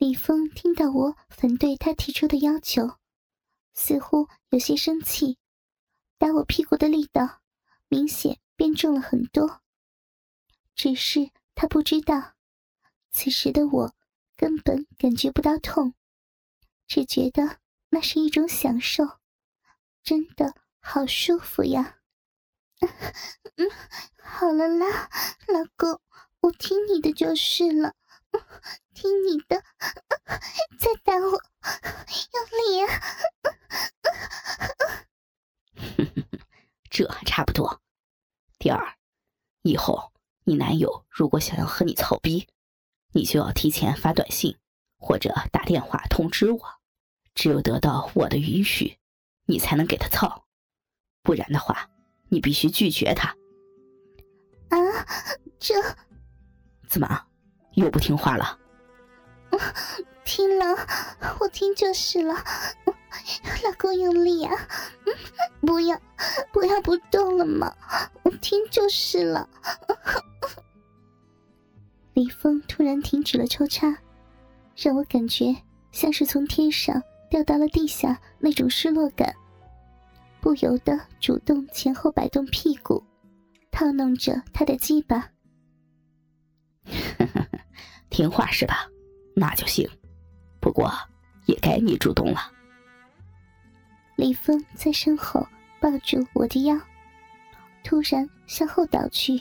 李峰听到我反对他提出的要求，似乎有些生气，打我屁股的力道明显变重了很多。只是他不知道，此时的我根本感觉不到痛，只觉得那是一种享受，真的好舒服呀！嗯，好了啦，老公，我听你的就是了。听你的，再打我，用力啊！这还差不多。第二，以后你男友如果想要和你操逼，你就要提前发短信或者打电话通知我，只有得到我的允许，你才能给他操，不然的话，你必须拒绝他。啊，这怎么？又不听话了？听了，我听就是了。老公用力啊！不要，不要不动了嘛！我听就是了。李峰突然停止了抽插，让我感觉像是从天上掉到了地下那种失落感，不由得主动前后摆动屁股，套弄着他的鸡巴。听话是吧？那就行。不过也该你主动了。李峰在身后抱住我的腰，突然向后倒去。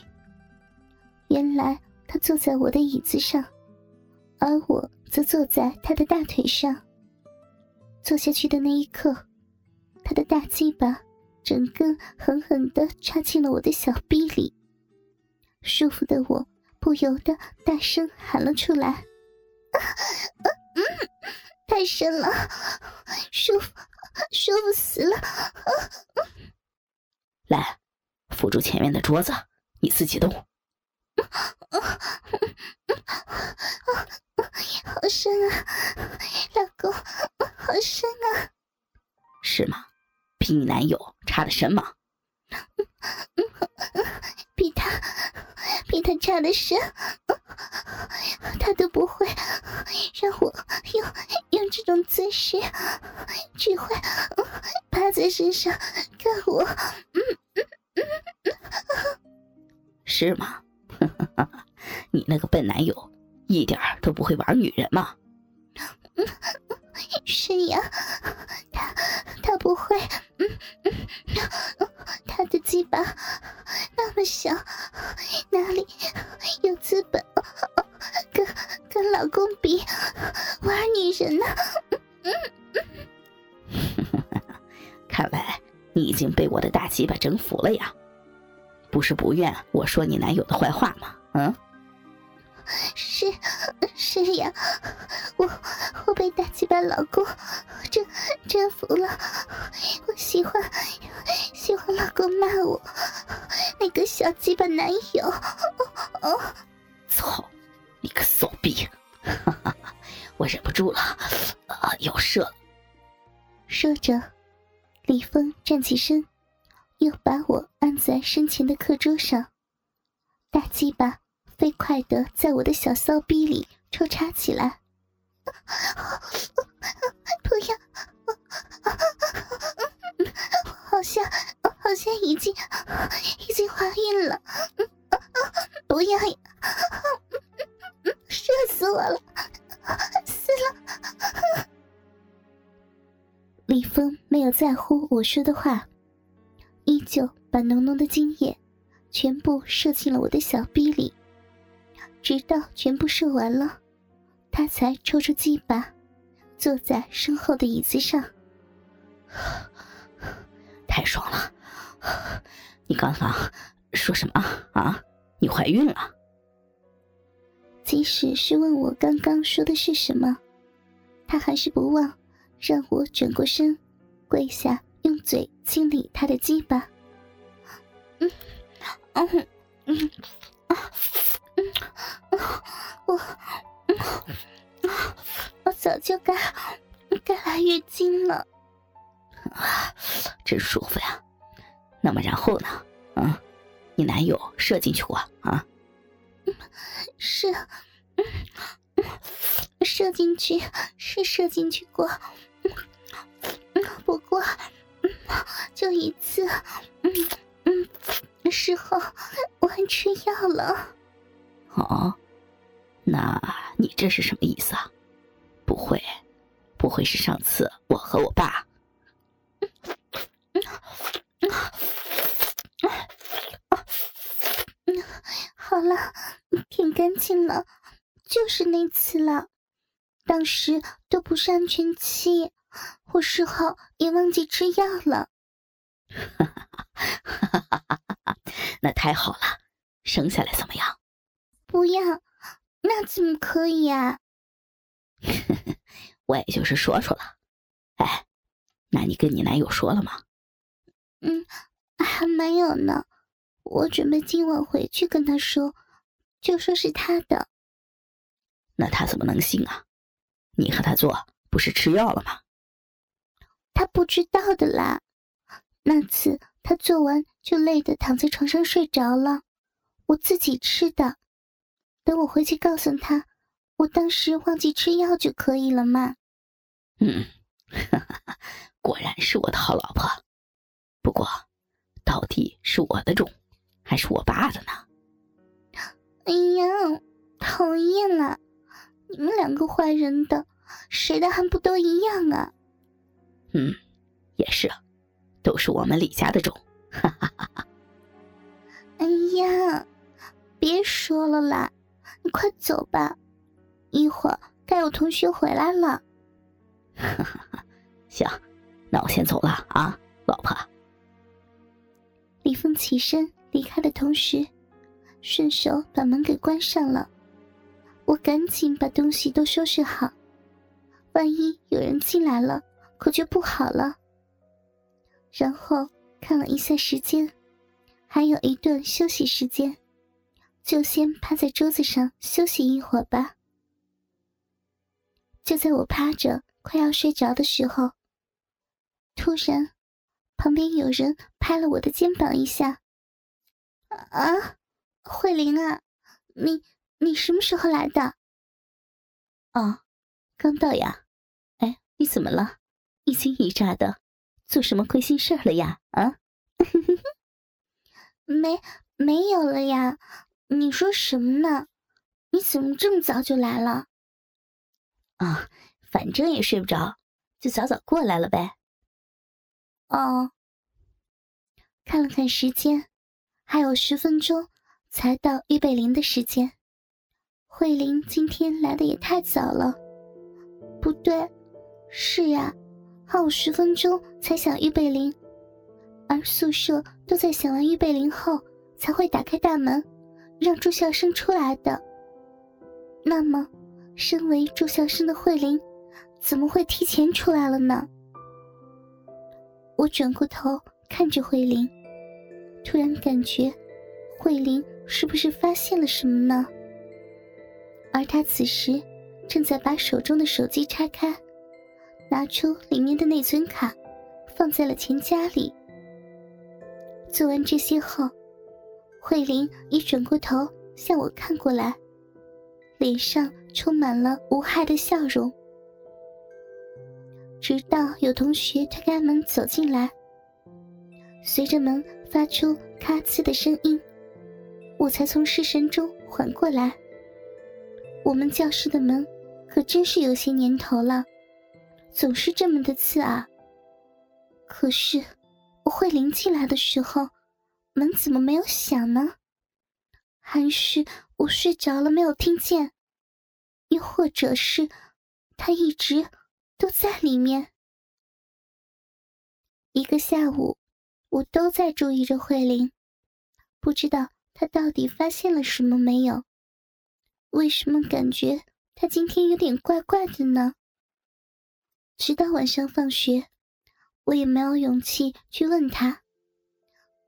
原来他坐在我的椅子上，而我则坐在他的大腿上。坐下去的那一刻，他的大鸡巴整根狠狠地插进了我的小臂里，舒服的我。不由得大声喊了出来：“太深了，舒服，舒服死了！”来，扶住前面的桌子，你自己动。好深啊，老公，好深啊！是吗？比你男友差的深吗？比他差的深，他都不会让我用用这种姿势，只会趴在身上看我。是吗？你那个笨男友一点都不会玩女人吗？是呀，他他不会。他的鸡巴那么小，哪里 有资本 跟跟老公比 玩女人呢？看来你已经被我的大鸡巴征服了呀！不是不愿我说你男友的坏话吗？嗯。是是呀，我我被大鸡巴老公征征服了，我喜欢喜欢老公骂我那个小鸡巴男友。操，你个骚逼！我忍不住了，啊，要射！说着，李峰站起身，又把我按在身前的课桌上，大鸡巴。飞快的在我的小骚逼里抽插起来，不要，好像好像已经已经怀孕了，不要，射死我了，死了！李峰没有在乎我说的话，依旧把浓浓的精液全部射进了我的小逼里。直到全部射完了，他才抽出鸡巴，坐在身后的椅子上。太爽了！你刚刚说什么啊？你怀孕了？即使是问我刚刚说的是什么，他还是不忘让我转过身，跪下用嘴清理他的鸡巴。嗯，嗯，嗯，啊。我，我早就该该来月经了，啊，真舒服呀！那么然后呢？嗯，你男友射进去过啊？是，射进去是射进去过，不过就一次，嗯嗯，事后我还吃药了。哦，那你这是什么意思啊？不会，不会是上次我和我爸？好了，舔干净了，就是那次了。当时都不是安全期，我事后也忘记吃药了。哈哈哈那太好了，生下来怎么样？不要，那怎么可以呀？我也就是说说了。哎，那你跟你男友说了吗？嗯，还没有呢。我准备今晚回去跟他说，就说是他的。那他怎么能信啊？你和他做不是吃药了吗？他不知道的啦。那次他做完就累得躺在床上睡着了，我自己吃的。等我回去告诉他，我当时忘记吃药就可以了嘛。嗯，果然是我的好老婆。不过，到底是我的种，还是我爸的呢？哎呀，讨厌了！你们两个坏人的，谁的还不都一样啊？嗯，也是，都是我们李家的种。哈哈哈哈哎呀，别说了啦，你快走吧，一会儿该有同学回来了。哈哈哈，行，那我先走了啊，老婆。李峰起身离开的同时，顺手把门给关上了。我赶紧把东西都收拾好，万一有人进来了，可就不好了。然后看了一下时间，还有一段休息时间，就先趴在桌子上休息一会儿吧。就在我趴着快要睡着的时候，突然，旁边有人拍了我的肩膀一下。啊，慧玲啊，你。你什么时候来的？哦，刚到呀。哎，你怎么了？一惊一乍的，做什么亏心事了呀？啊？没，没有了呀。你说什么呢？你怎么这么早就来了？啊，反正也睡不着，就早早过来了呗。哦。看了看时间，还有十分钟才到预备铃的时间。慧玲今天来的也太早了，不对，是呀，还有十分钟才响预备铃，而宿舍都在响完预备铃后才会打开大门，让住校生出来的。那么，身为住校生的慧玲，怎么会提前出来了呢？我转过头看着慧玲，突然感觉，慧玲是不是发现了什么呢？而他此时正在把手中的手机拆开，拿出里面的内存卡，放在了钱夹里。做完这些后，慧玲一转过头向我看过来，脸上充满了无害的笑容。直到有同学推开门走进来，随着门发出咔呲的声音，我才从失神中缓过来。我们教室的门可真是有些年头了，总是这么的刺耳。可是我慧玲进来的时候，门怎么没有响呢？还是我睡着了没有听见？又或者是他一直都在里面？一个下午，我都在注意着慧玲，不知道她到底发现了什么没有。为什么感觉她今天有点怪怪的呢？直到晚上放学，我也没有勇气去问他。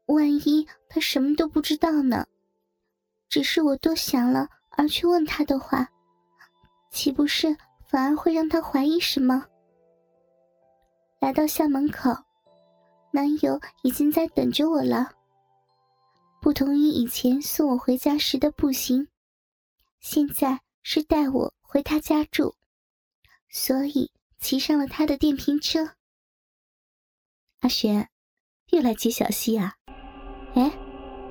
万一他什么都不知道呢？只是我多想了而去问他的话，岂不是反而会让他怀疑什么？来到校门口，男友已经在等着我了。不同于以前送我回家时的步行。现在是带我回他家住，所以骑上了他的电瓶车。阿璇，又来接小溪啊？哎，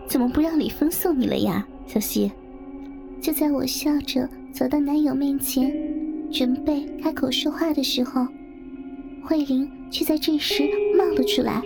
怎么不让李峰送你了呀，小溪？就在我笑着走到男友面前，准备开口说话的时候，慧玲却在这时冒了出来：“